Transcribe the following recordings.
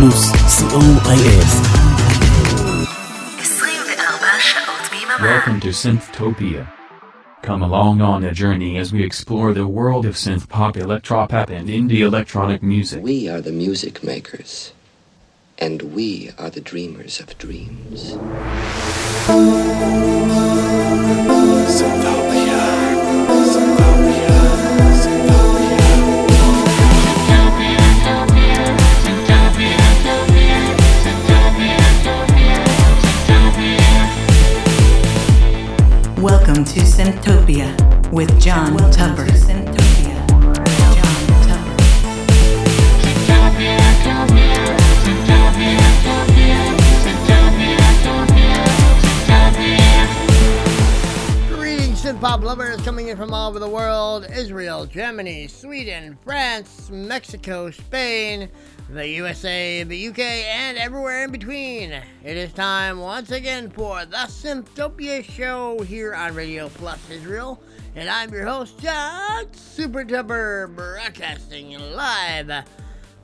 פלוס, co.il. Welcome to Synthtopia. Come along on a journey as we explore the world of synth pop, electropop, and indie electronic music. We are the music makers, and we are the dreamers of dreams. Welcome to Synthtopia with John Tupper. Greetings, synth pop lovers coming in from all over the world Israel, Germany, Sweden, France, Mexico, Spain, the USA, the UK, and everywhere in between. It is time once again for the Synthtopia Show here on Radio Plus Israel. And I'm your host, John Super Tupper, broadcasting live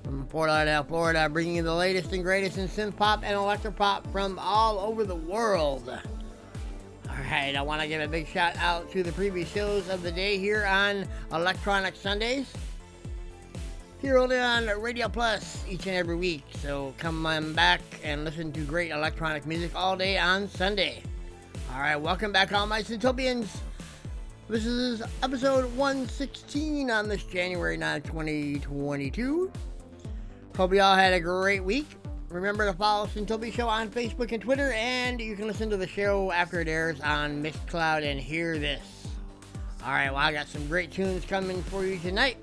from Fort Lauderdale, Florida, bringing you the latest and greatest in synth pop and electropop from all over the world. Alright, I want to give a big shout out to the previous shows of the day here on Electronic Sundays. Here only on Radio Plus each and every week. So come on back and listen to great electronic music all day on Sunday. Alright, welcome back, all my Synthtopians. This is episode 116 on this January 9, 2022. Hope you all had a great week. Remember to follow Synthtopia Show on Facebook and Twitter, and you can listen to the show after it airs on Mixcloud and hear this. Alright, well, I got some great tunes coming for you tonight.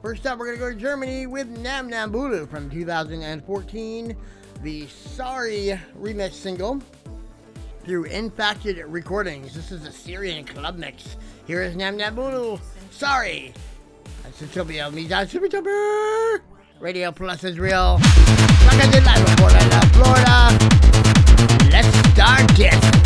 First up, we're going to go to Germany with Nam Nam Bulu from 2014, the Sorry remix single through Infacted Recordings. This is a Syrian club mix. Here is Nam Nam Bulu, Sorry. That's Synthtopia, me, Tupper. Radio Plus is real. Like I did live love Florida. Let's start it.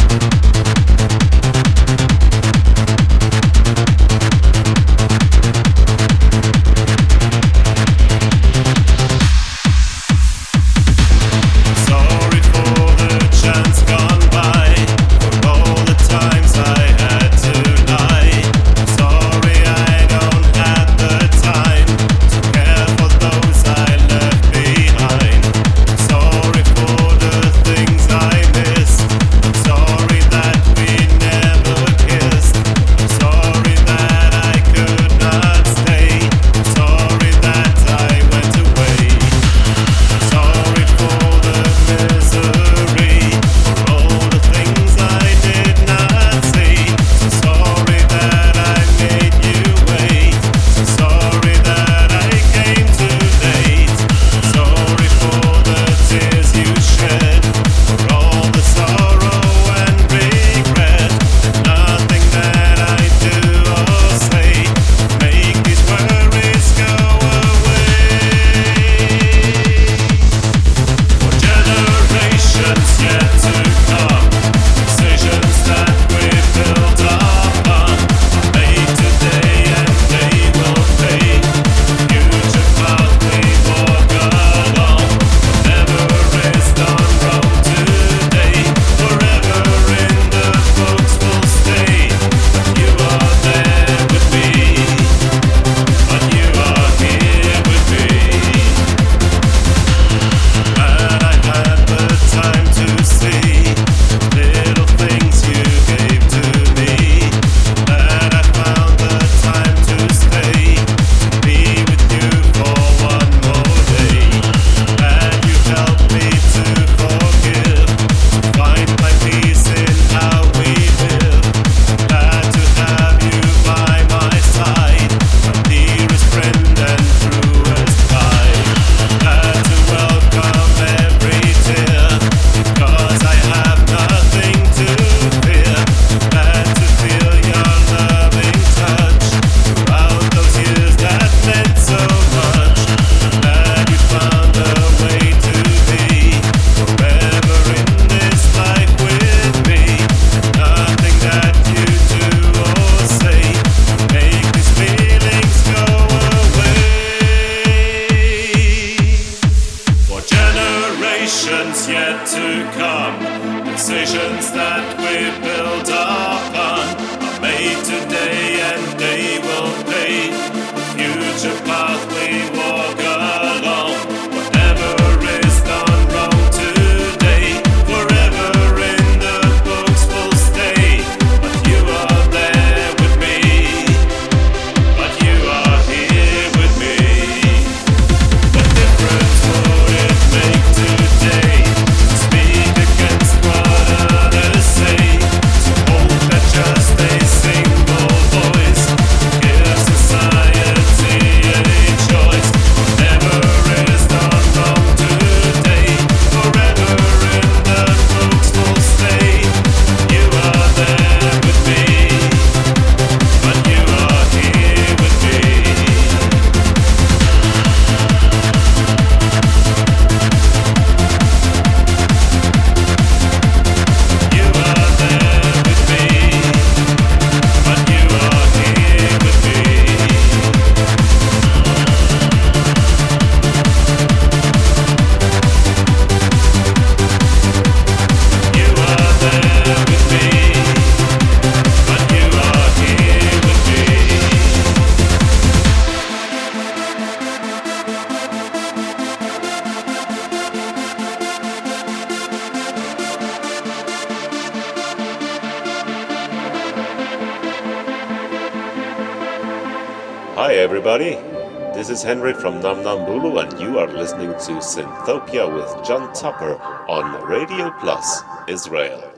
Henry from Nam Nam Bulu, and you are listening to Synthtopia with John Tupper on Radio Plus Israel.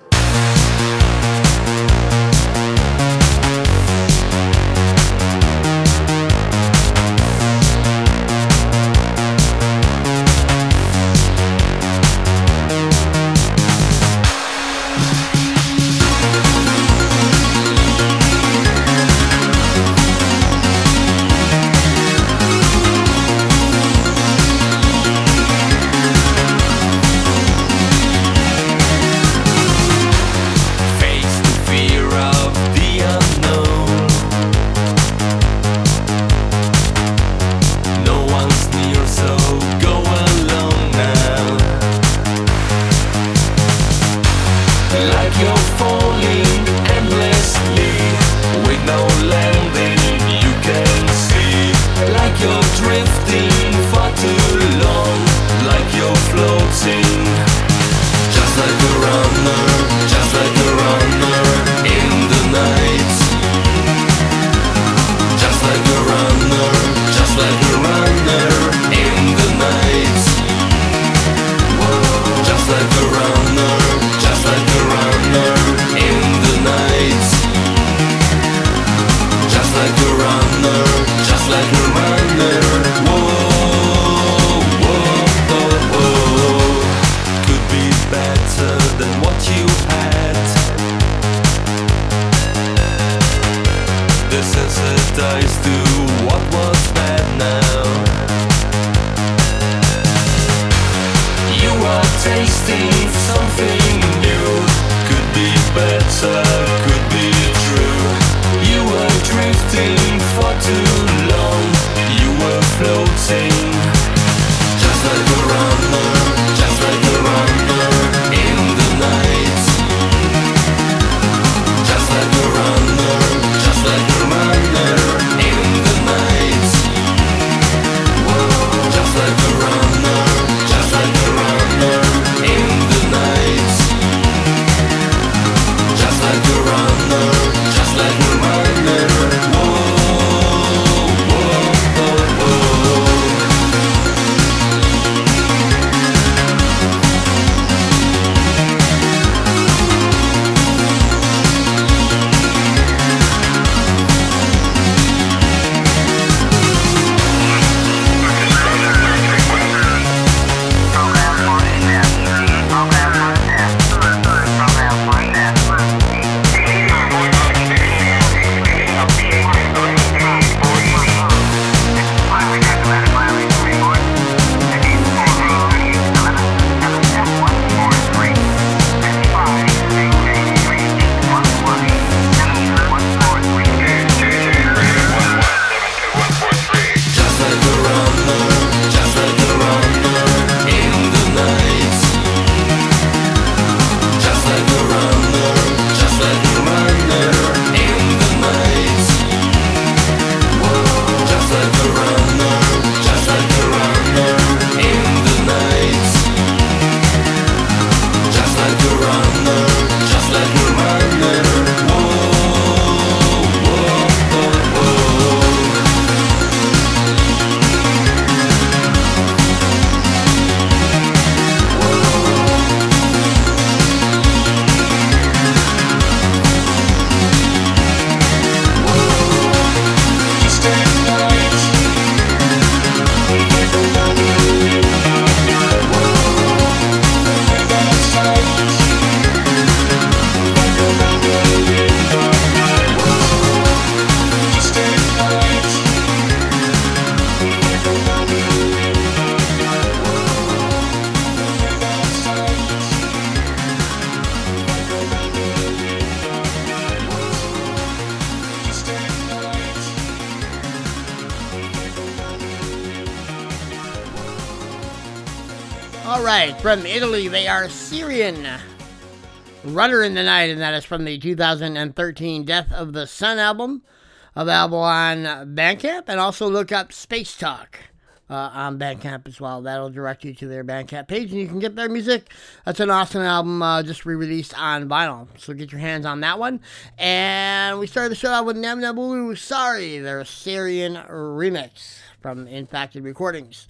All right, from Italy, they are Syrian. Runner in the Night, and that is from the 2013 Death of the Sun album available on Bandcamp. And also look up Space Talk uh, on Bandcamp as well. That'll direct you to their Bandcamp page, and you can get their music. That's an awesome album uh, just re released on vinyl. So get your hands on that one. And we started the show out with Nam Nabulu Sorry, their Syrian remix from Infacted Recordings.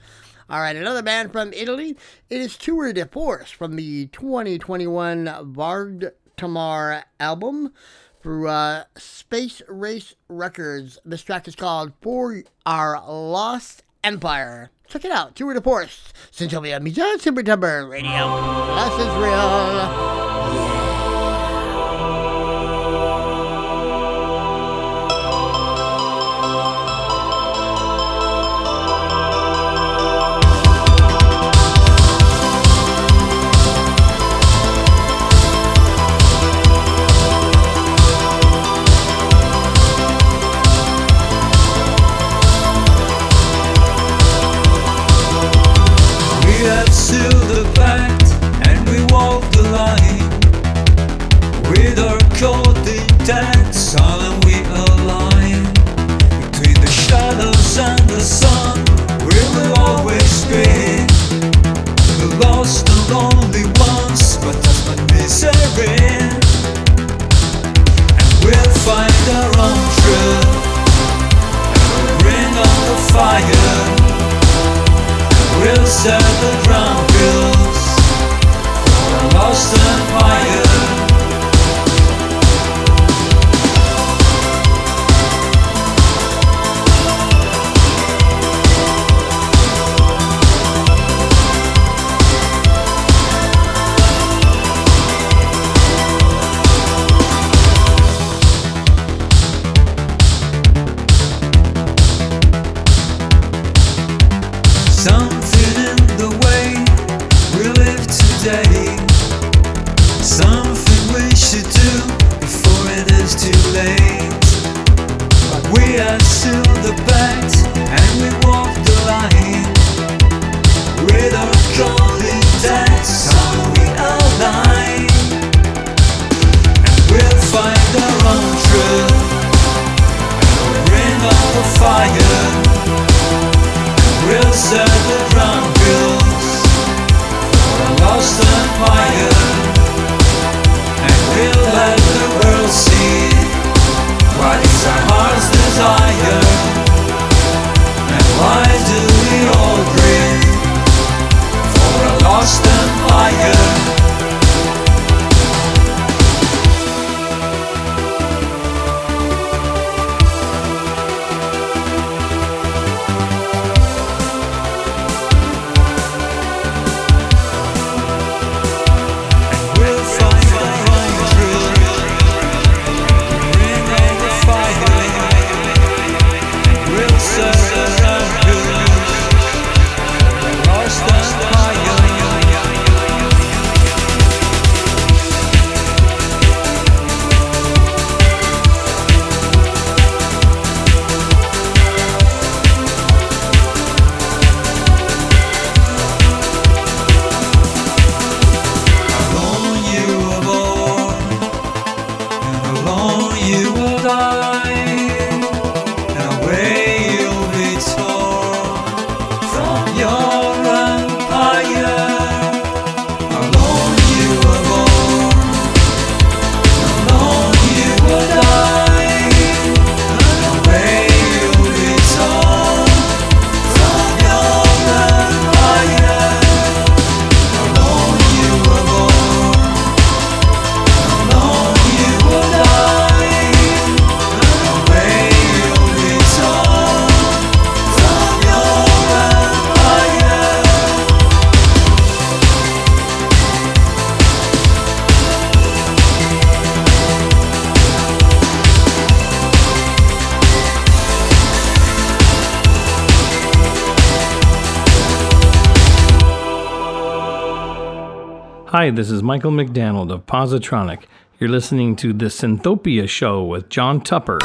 All right, another band from Italy. It is Tour de Force from the 2021 Varg Tamar album through uh, Space Race Records. This track is called For Our Lost Empire. Check it out. Tour de Force. Centolia Mija Super Tupper Radio. This is real. Hi, this is Michael McDonald of Positronic. You're listening to The Synthtopia Show with John Tupper.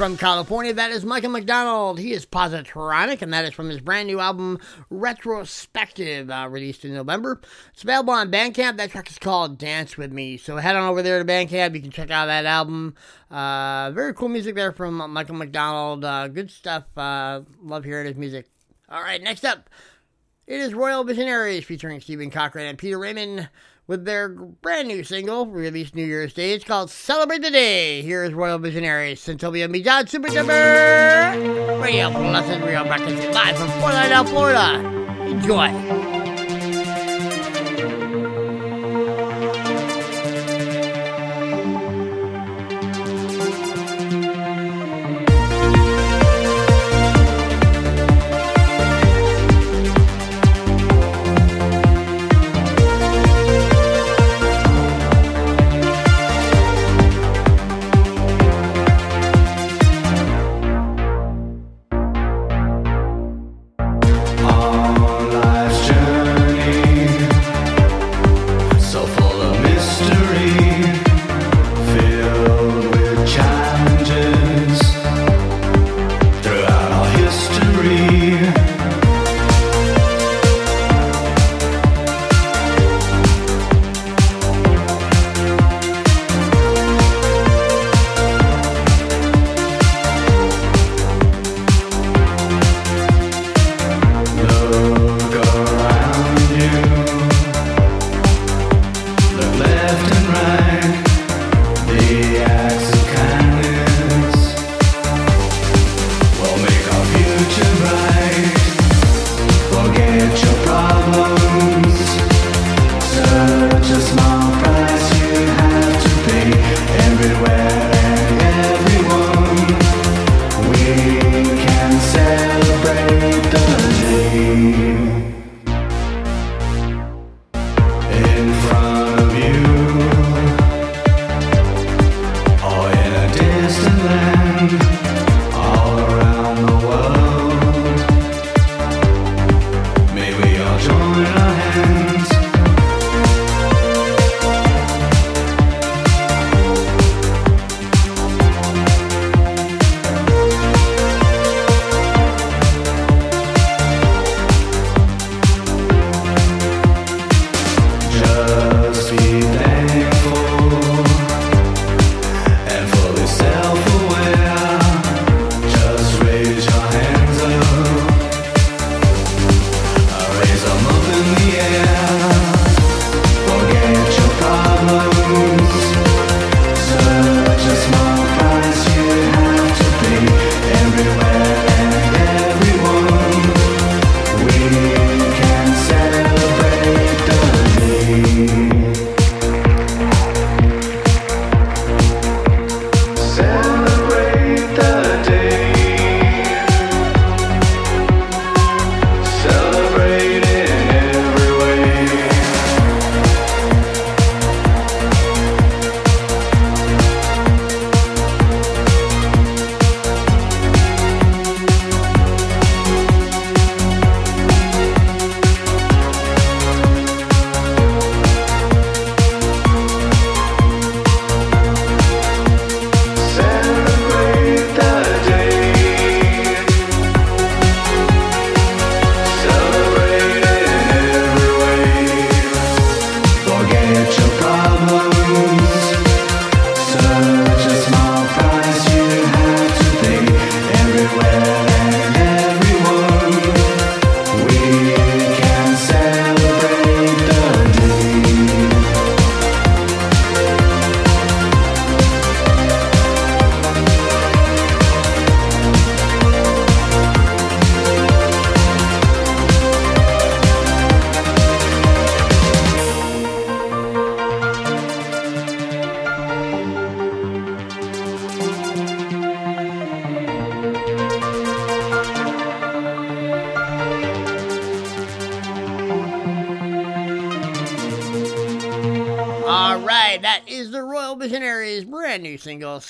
From California, that is Michael McDonald. He is Positronic, and that is from his brand new album, Retrospective, uh, released in November. It's available on Bandcamp. That track is called Dance With Me. So head on over there to Bandcamp. You can check out that album. Uh, very cool music there from Michael McDonald. Uh, good stuff. Uh, love hearing his music. All right, next up, it is Royal Visionaries featuring Stephen Cochran and Peter Raymond with their brand new single released New Year's Day. It's called Celebrate the Day. Here is Royal Visionaries, Synthtopia and John Super Tupper. Radio Blessed Real Breakfast live from Fort Lauderdale, Florida. Enjoy.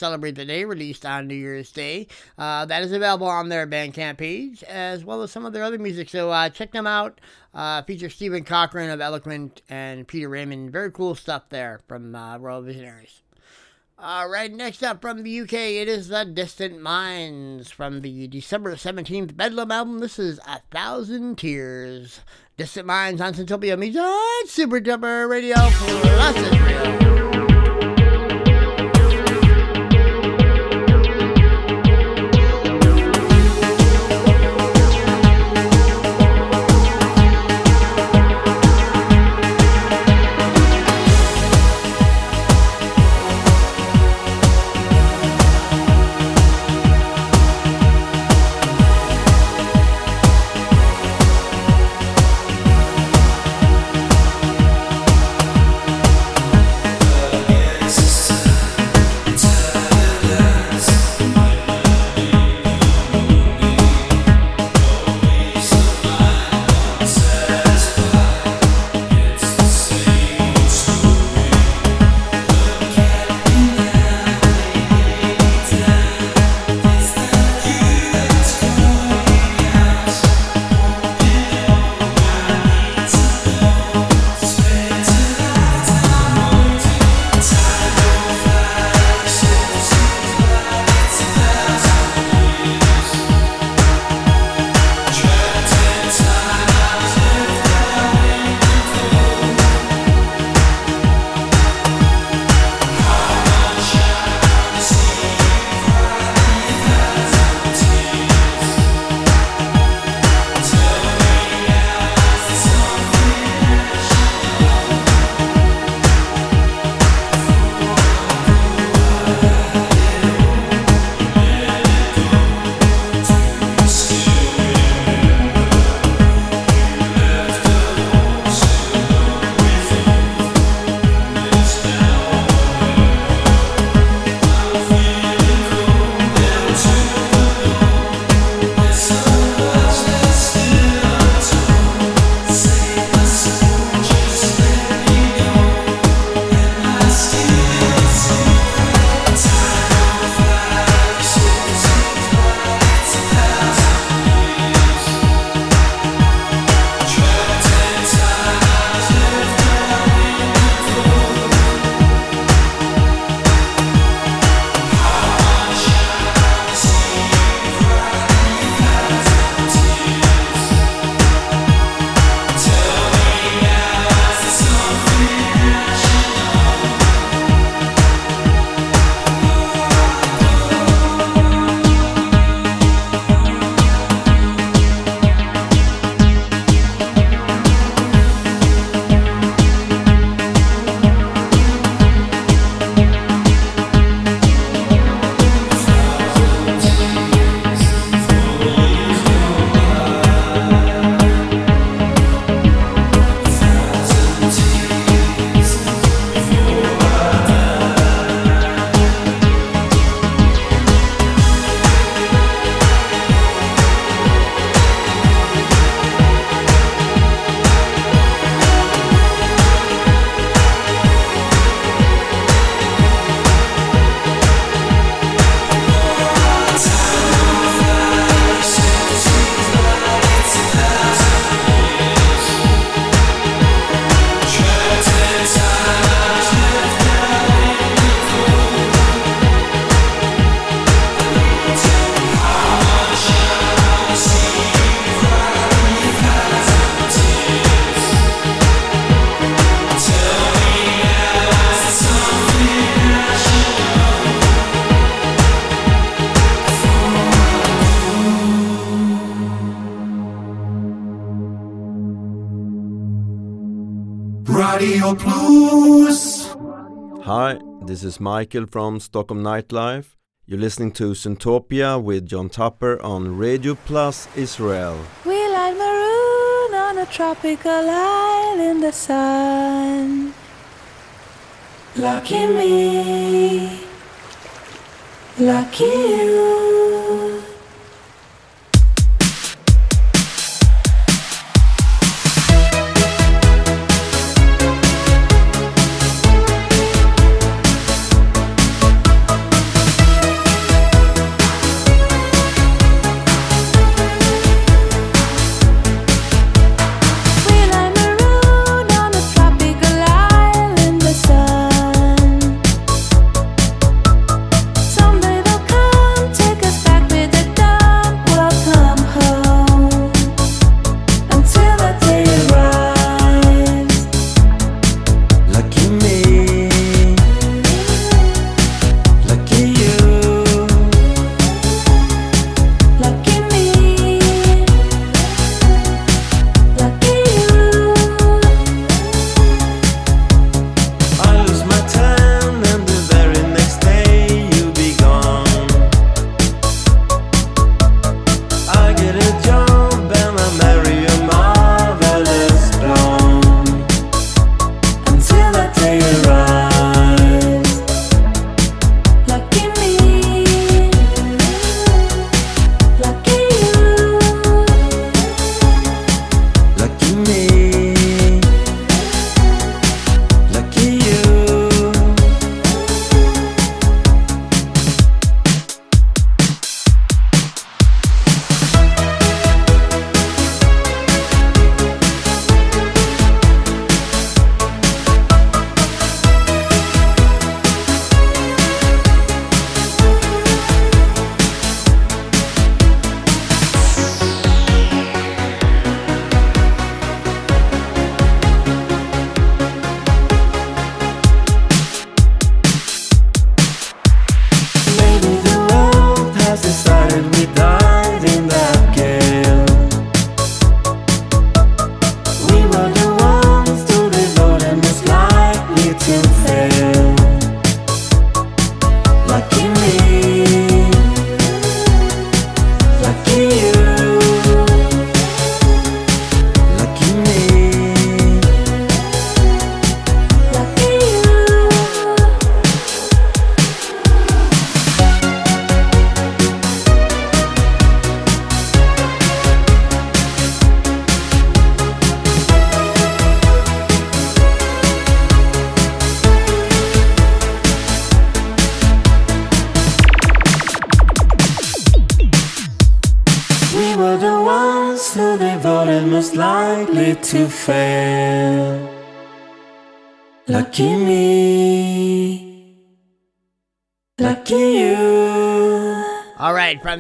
Celebrate the Day, released on New Year's Day. Uh, that is available on their Bandcamp page, as well as some of their other music. So uh, check them out. Uh, feature Stephen Cochran of Eloquent and Peter Raymond. Very cool stuff there from uh, Royal Visionaries. All right, next up from the UK, it is the Distant Minds from the December 17th Bedlam album. This is A Thousand Tears. Distant Minds on Synthtopia Meets on Super Duper Radio Plus Israel. This is Michael from Stockholm Nightlife. You're listening to Synthtopia with John Tupper on Radio Plus Israel. We like maroon on a tropical isle in the sun. Lucky me, lucky you.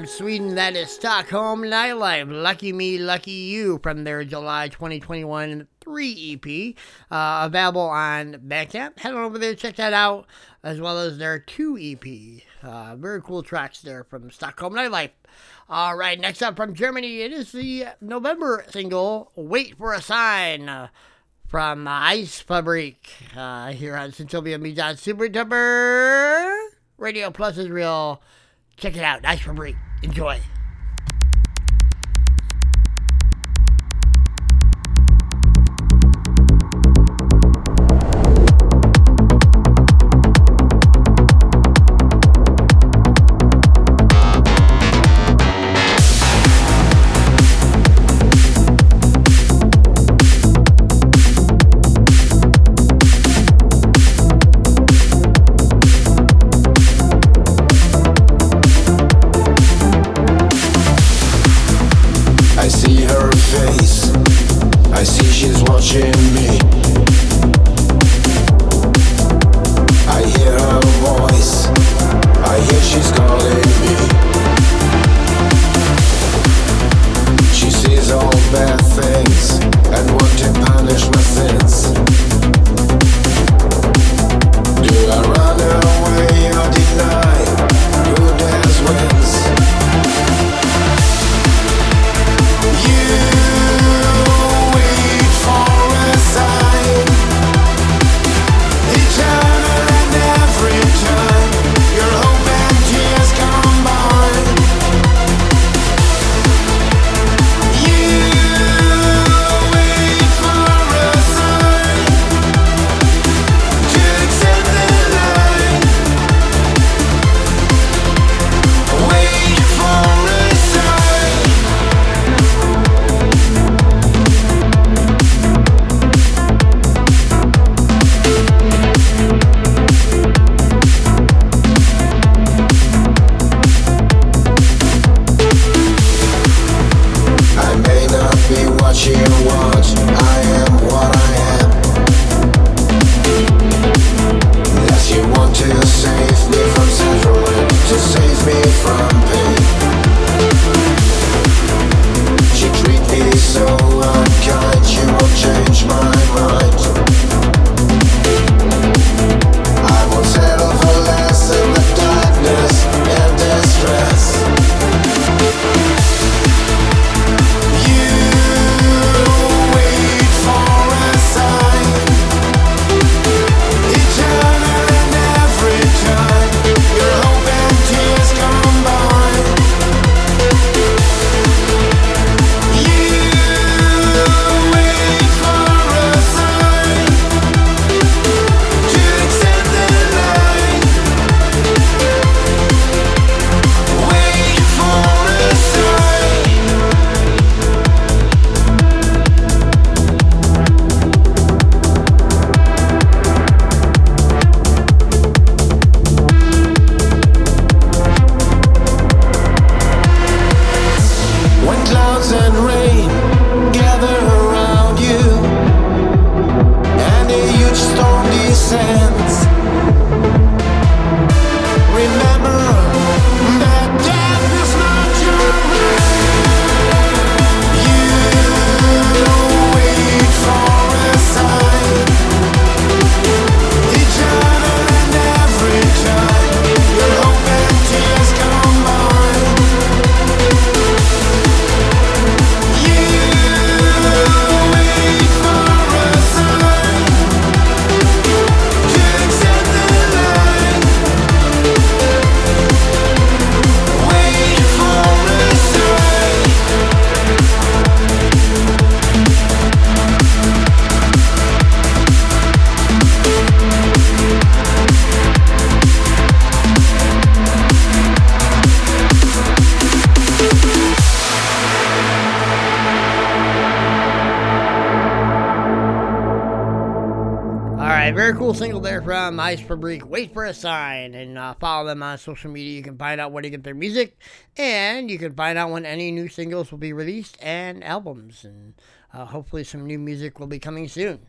from Sweden, that is Stockholm Nightlife, Lucky Me, Lucky You, from their July 2021 3 EP, uh, available on Bandcamp. Head on over there, check that out, as well as their 2 EP. Uh, very cool tracks there from Stockholm Nightlife. All right, next up from Germany, it is the November single, Wait for a Sign. From Ice Fabric uh, here on Synthtopia Media Superduper Radio Plus Israel. Check it out, Ice Fabric. Enjoy. Ice Fabrique. Wait for a sign and uh, follow them on social media. You can find out where to get their music, and you can find out when any new singles will be released and albums, and uh, hopefully some new music will be coming soon.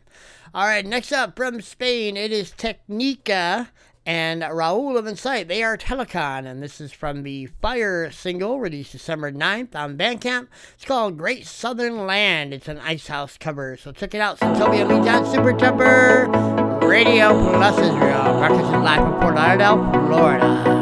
All right, next up from Spain, it is Technica and Raul of Insight. They are Telecon, and this is from the Fire single released December 9th on Bandcamp. It's called Great Southern Land. It's an Icehouse cover, so check it out. Synthtopia meets on Super Tupper Radio Plus Israel, broadcasting live from Fort Lauderdale, Florida.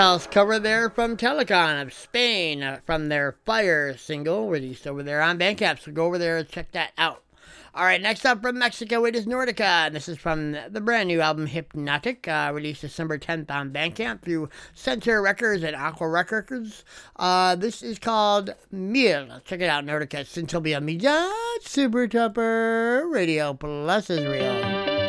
House cover there from Telecon of Spain uh, from their Fire single, released over there on Bandcamp. So go over there and check that out. All right, next up from Mexico, it is Nordica, and this is from the brand new album Hypnotic, uh, released December 10th on Bandcamp through Center Records and Aqua Records. Uh, this is called Mil. Check it out, Nordica, Synthtopia Media, Super Tupper, Radio Plus Israel. Antarctica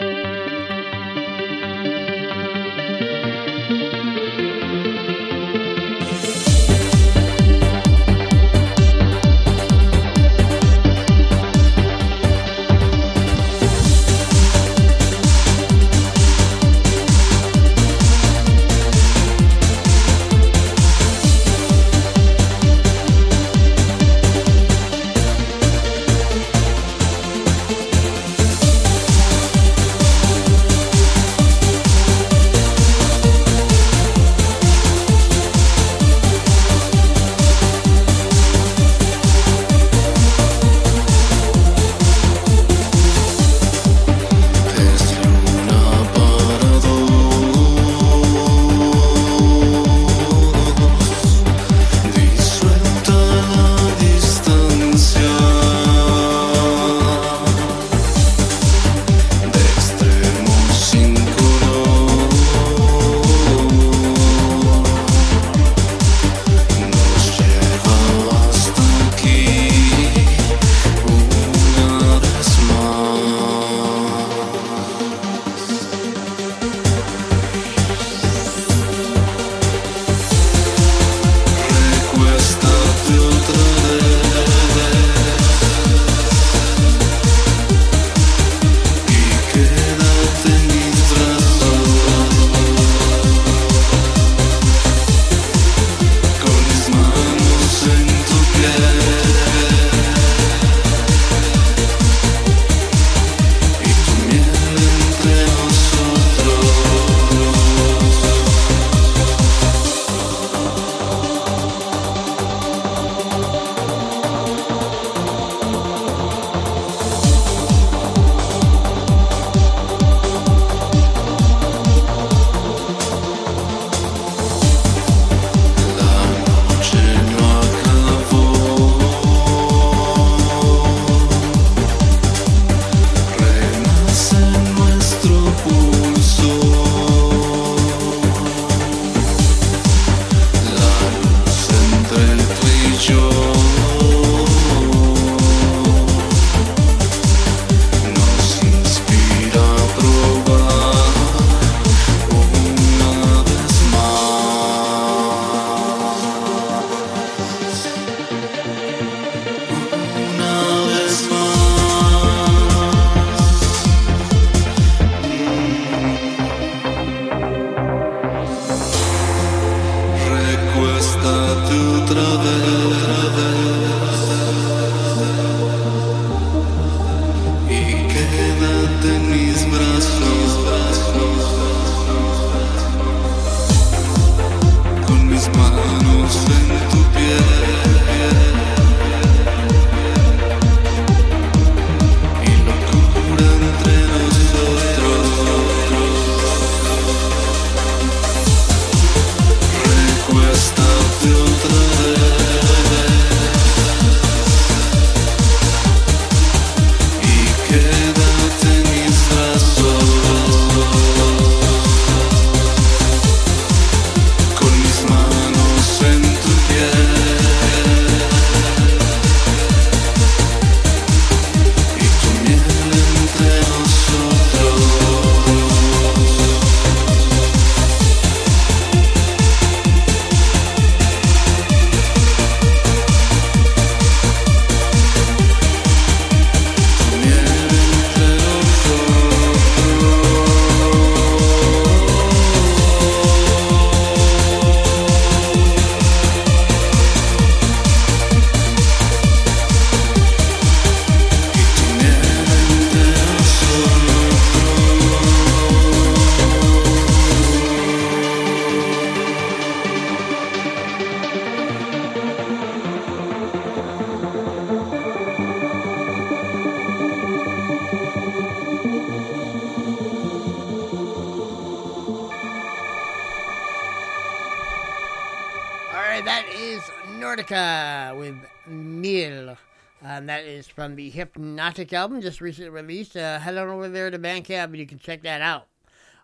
Album, just recently released. Uh, head on over there to Bandcamp and you can check that out.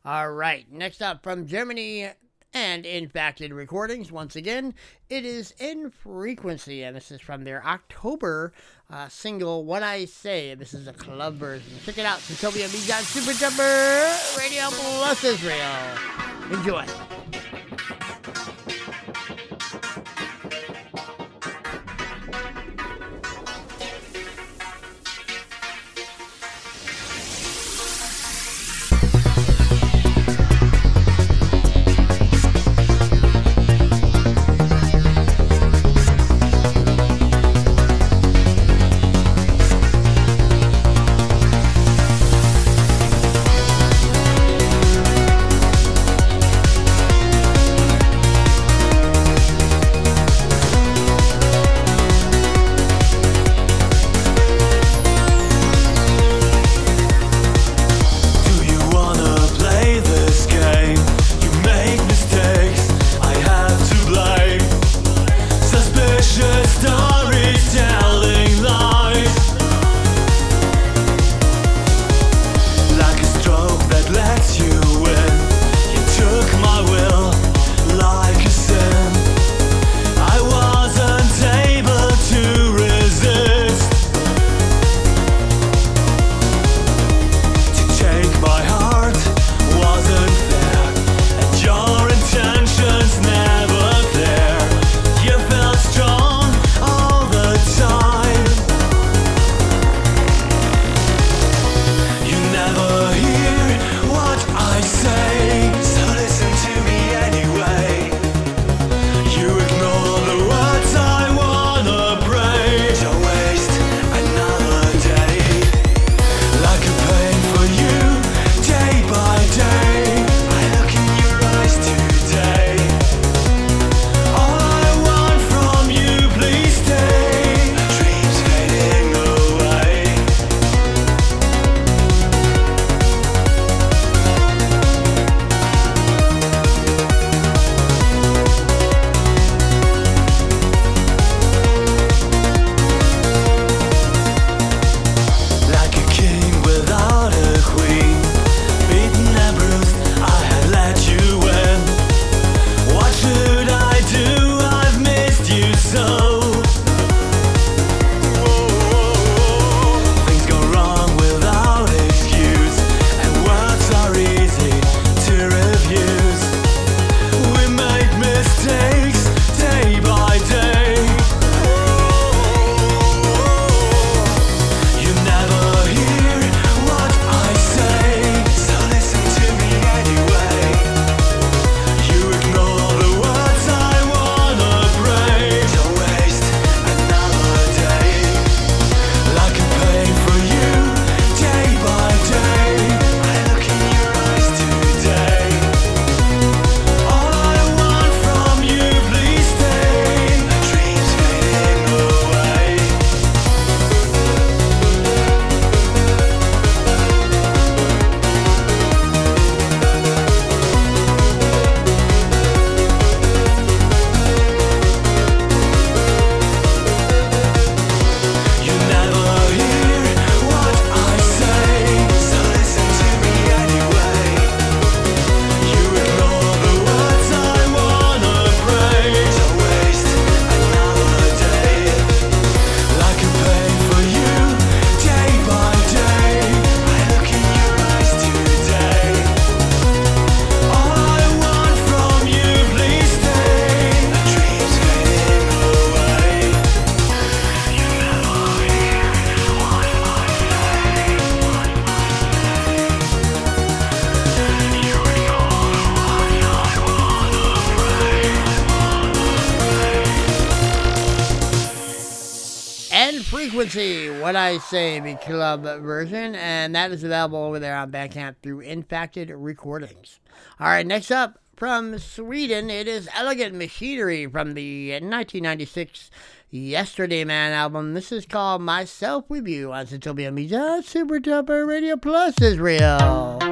All right, next up from Germany and Infacted Recordings, once again, it is In Frequency, and this is from their October uh, single, What I Say. This is a club version. Check it out, Synthtopia B. Super Jumper, Radio Plus Israel. Enjoy. Say the club version, and that is available over there on Bandcamp through Infacted Recordings. All right, next up from Sweden, it is Elegant Machinery from the 1996 Yesterday Man album. This is called Myself With You on Synthtopia Media Super Tupper Radio Plus Israel.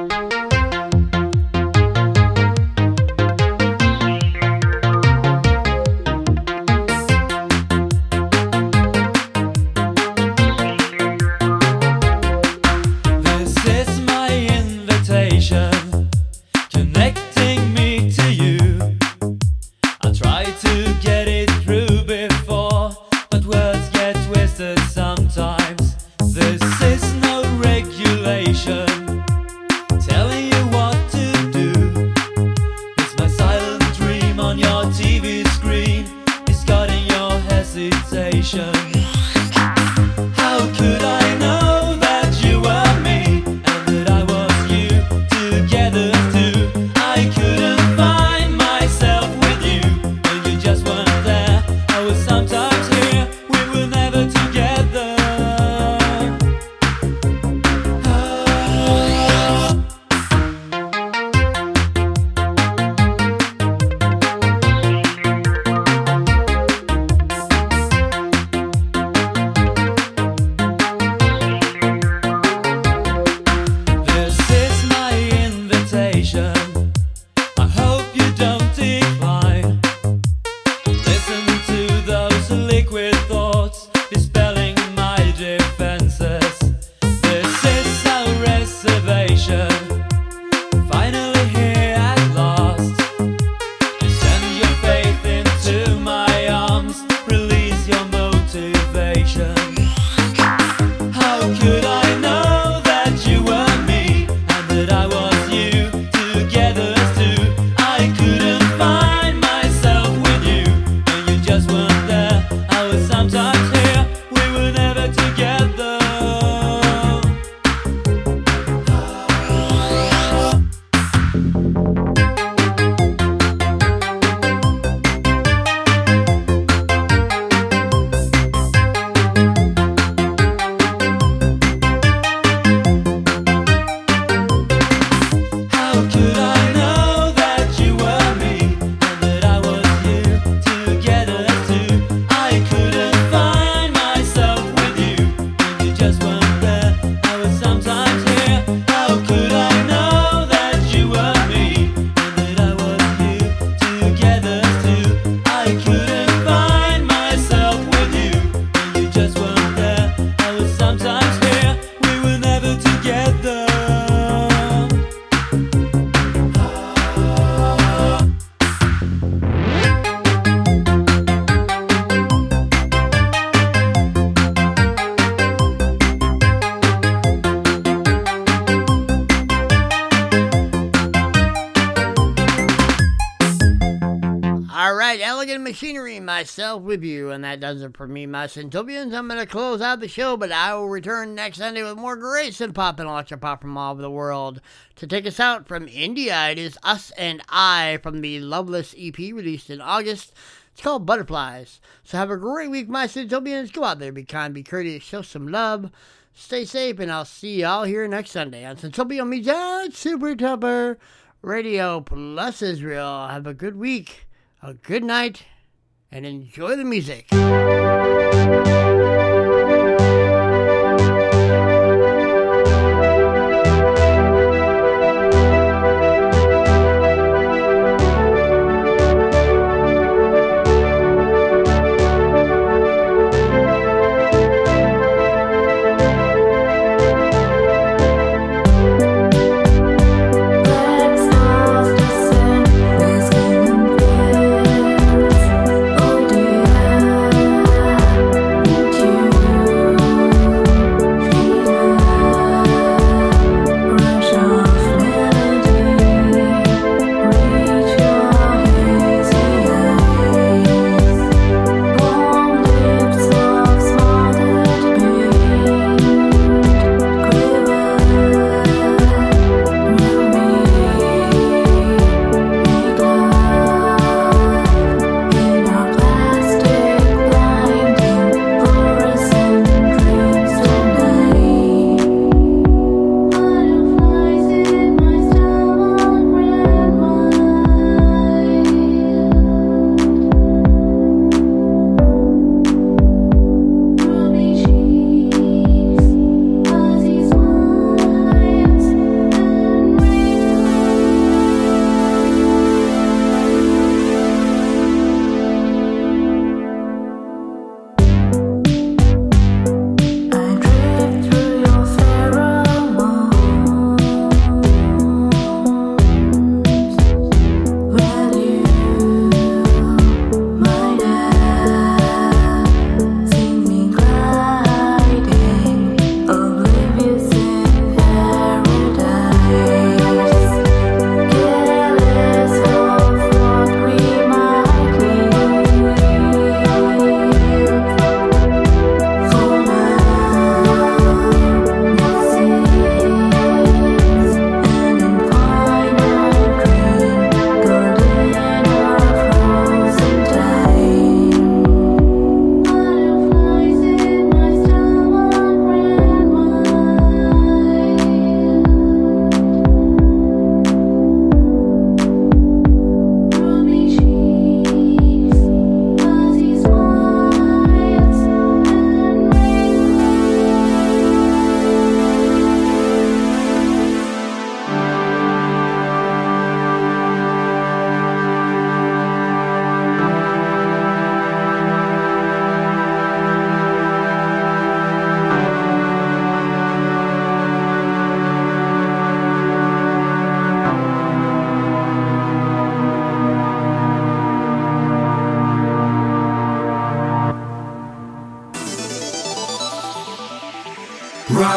All right, Elegant Machinery, myself with you, and that does it for me, my Synthtopians. I'm going to close out the show, but I will return next Sunday with more great and pop and electro pop from all over the world. To take us out from India, it is Us and I from the Loveless EP released in August. It's called Butterflies. So have a great week, my Synthtopians. Go out there, be kind, be courteous, show some love. Stay safe, and I'll see y'all here next Sunday on Synthtopia Media Super Tupper Radio Plus Israel. Have a good week a good night and enjoy the music.